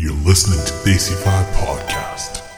You're listening to Desi Vibe Podcast.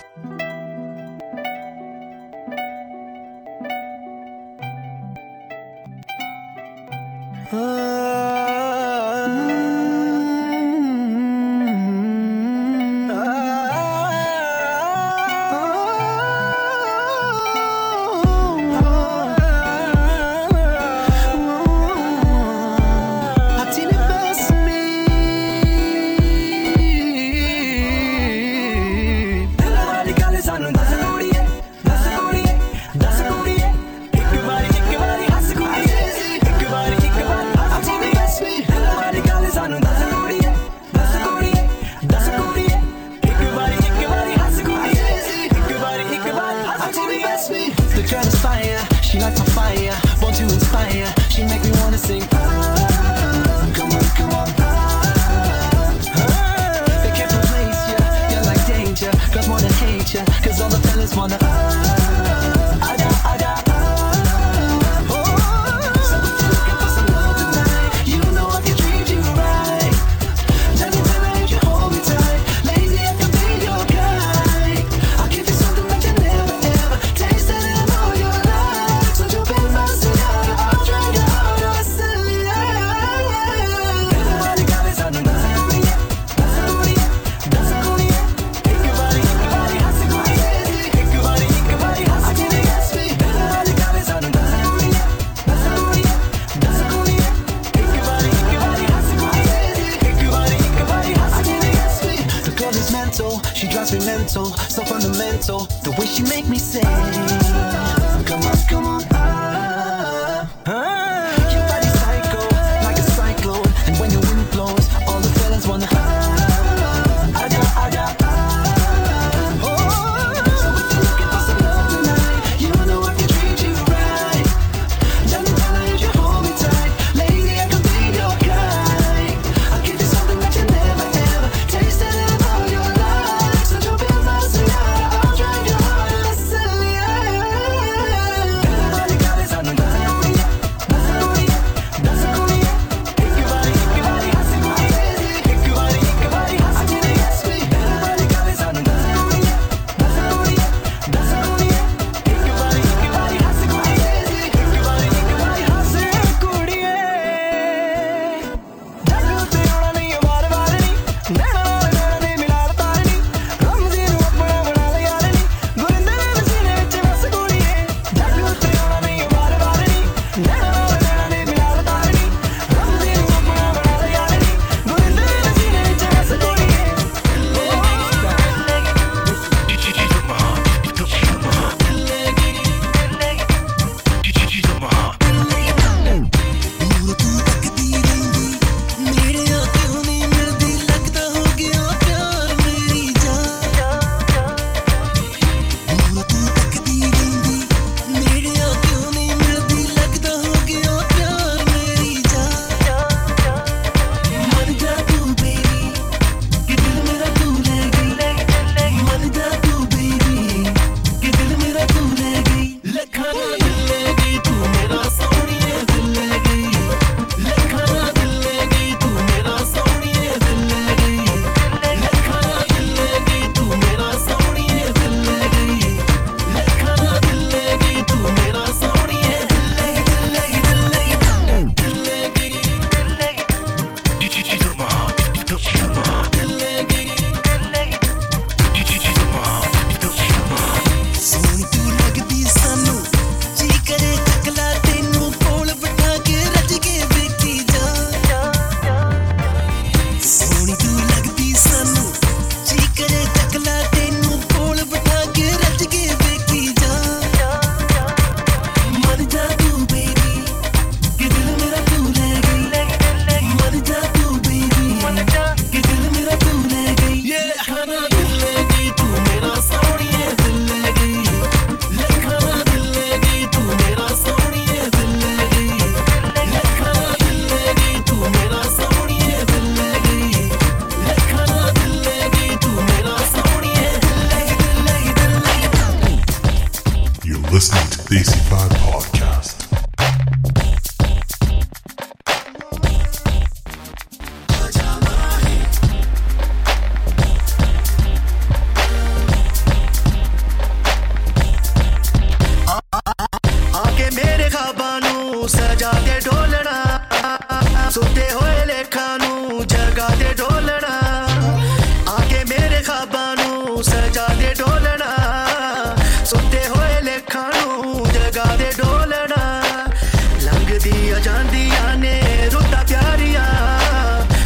ਜਾਂਦੀਆਂ ਜਾਂਦੀਆਂ ਨੇ ਰੁੱਤਾ ਪਿਆਰੀਆਂ।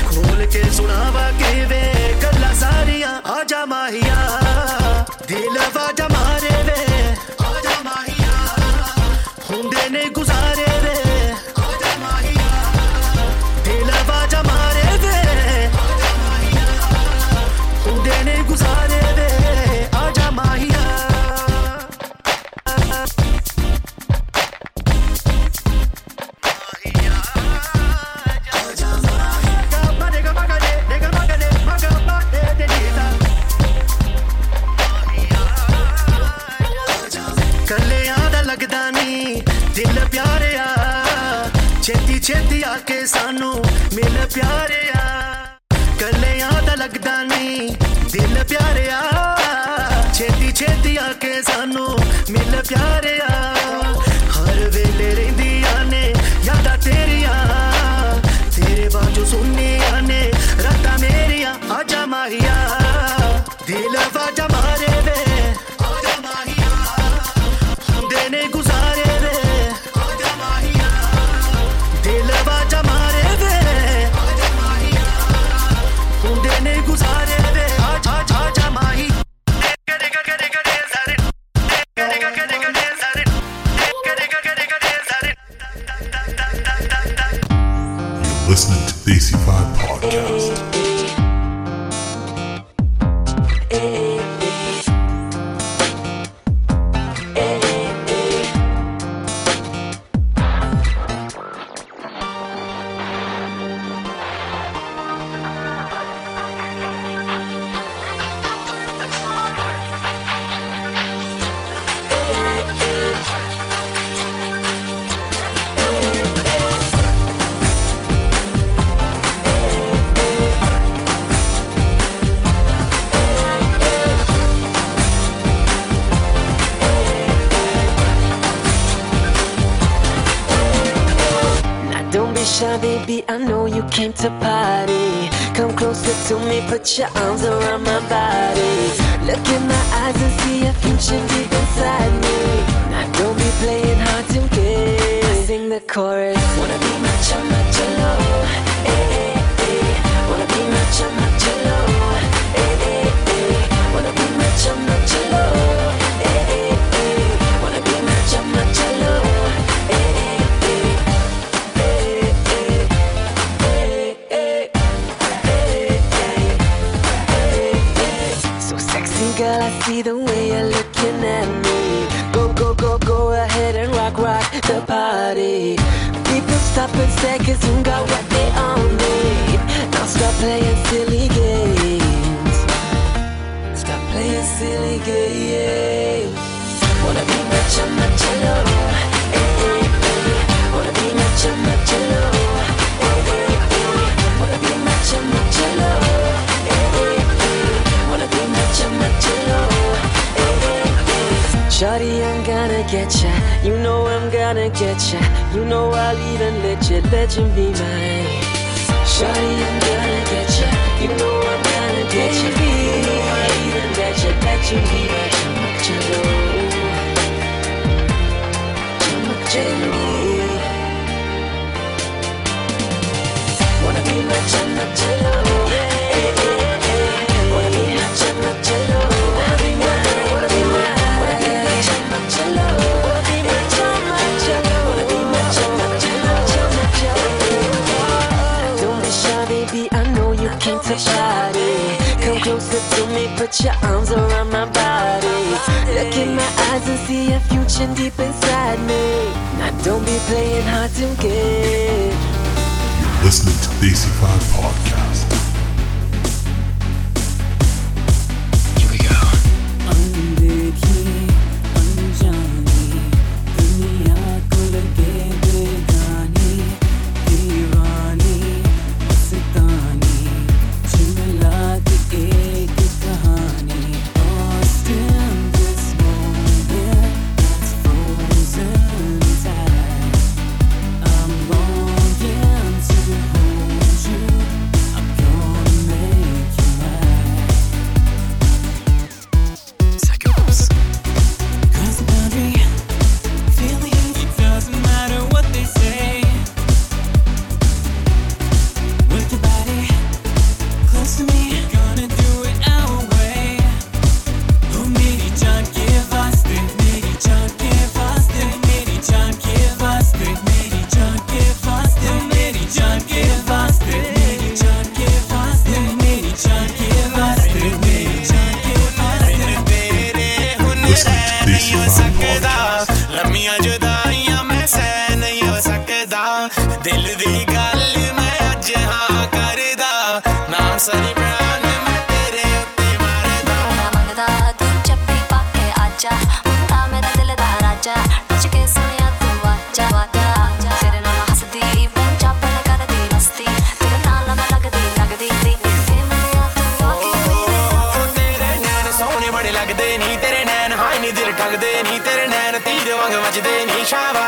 ਖੋਲ ਕੇ ਸੁਣਾਵਾ ਕਿਵੇਂ, ਗੱਲਾਂ ਸਾਰੀਆਂ। ਆ ਜਾ ਮਾਹੀਆਂ, ਦਿਲ ਵਾ ਜਮਾ ਸੋਨੇ ਆਨੇ ਰਾਤਾਂ ਮੇਰੀਆਂ ਆਜਾ ਮਾਹੀਆ baby. I know you came to party. Come closer to me, put your arms around my body. Look in my eyes and see a future deep inside me. Now don't be playing hard to get. Sing the chorus. Wanna be much, much stop and got what they all need. Now stop playing silly games. Stop playing silly games. Wanna be much, much alone. Eh, eh, eh. Wanna be much, much alone. Eh, eh, eh. Wanna be much, much alone. Eh, eh, eh. Wanna be much, much alone. Eh, eh, eh. Shawty, I'm gonna get ya. You know I'm gonna get ya. You know I'll even let you, let you be mine. Shawty, I'm gonna get ya. You know I'm gonna get ya. You know I'll even let you, let you be to party. Come closer to me, put your arms around my body. Look in my eyes and see a future deep inside me. Now don't be playing hard to get. Listening to Desi Vibe Podcast. आजा मुंडा मेरा दिलदार आजा नच के सुनिया तू आजा आजा तेरे नाल हसदी पंजा पर कर दी मस्ती। तेरे नाल मैं लगदी लगदी दी फिर मिलिया तू आके मेरे तेरे नैन, सोने बड़े लगदे नी। तेरे नैन, हाय नी दिल ठगदे नी। तेरे नैन, तीर वांग वजदे नी। शाबा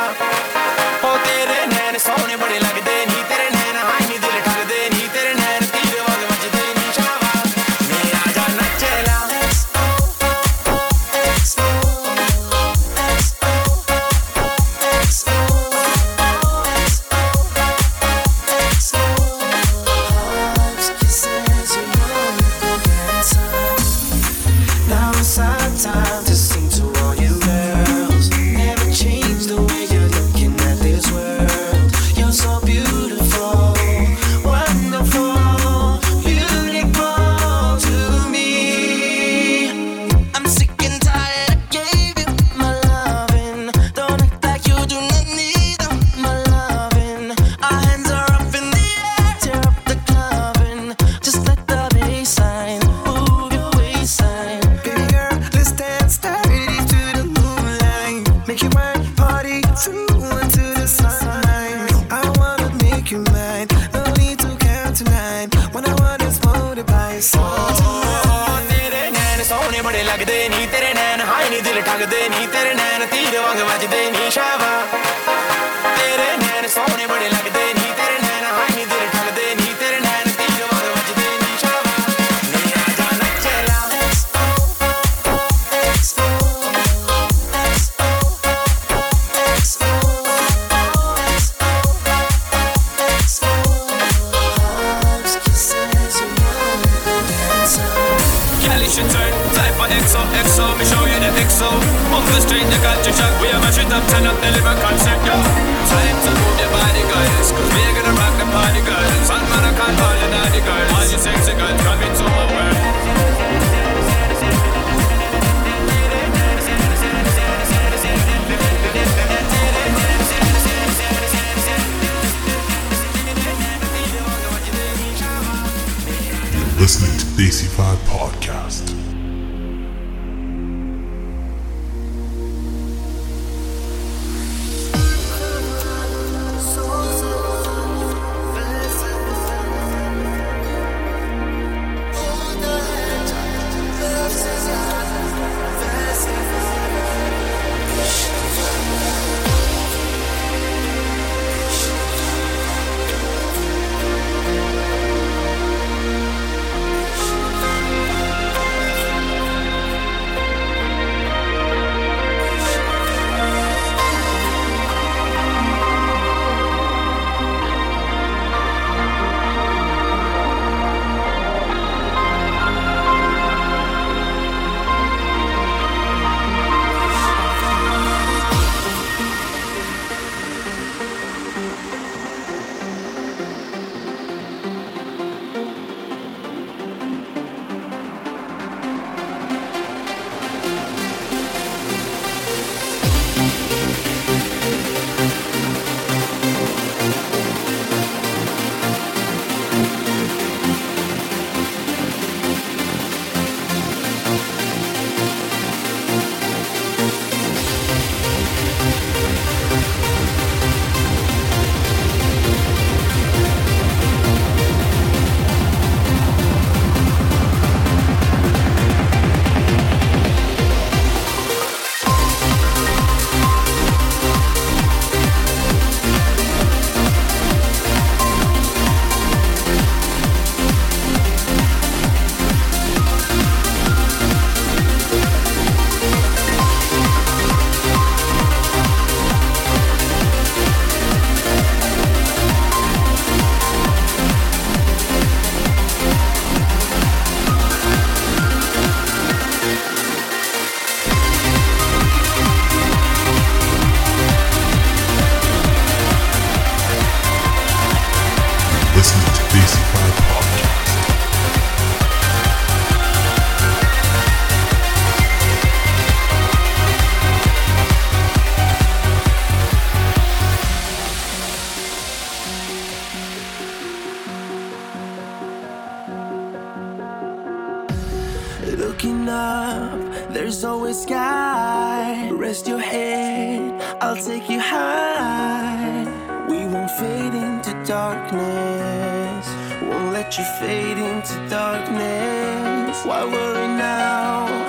ओ तेरे नैन, सोने बड़े so Off the stranger culture shock We are mashing up, turn up, deliver concept, yo. Time to move your body, guys Cause we take you high. We won't fade into darkness. Won't let you fade into darkness. Why worry now?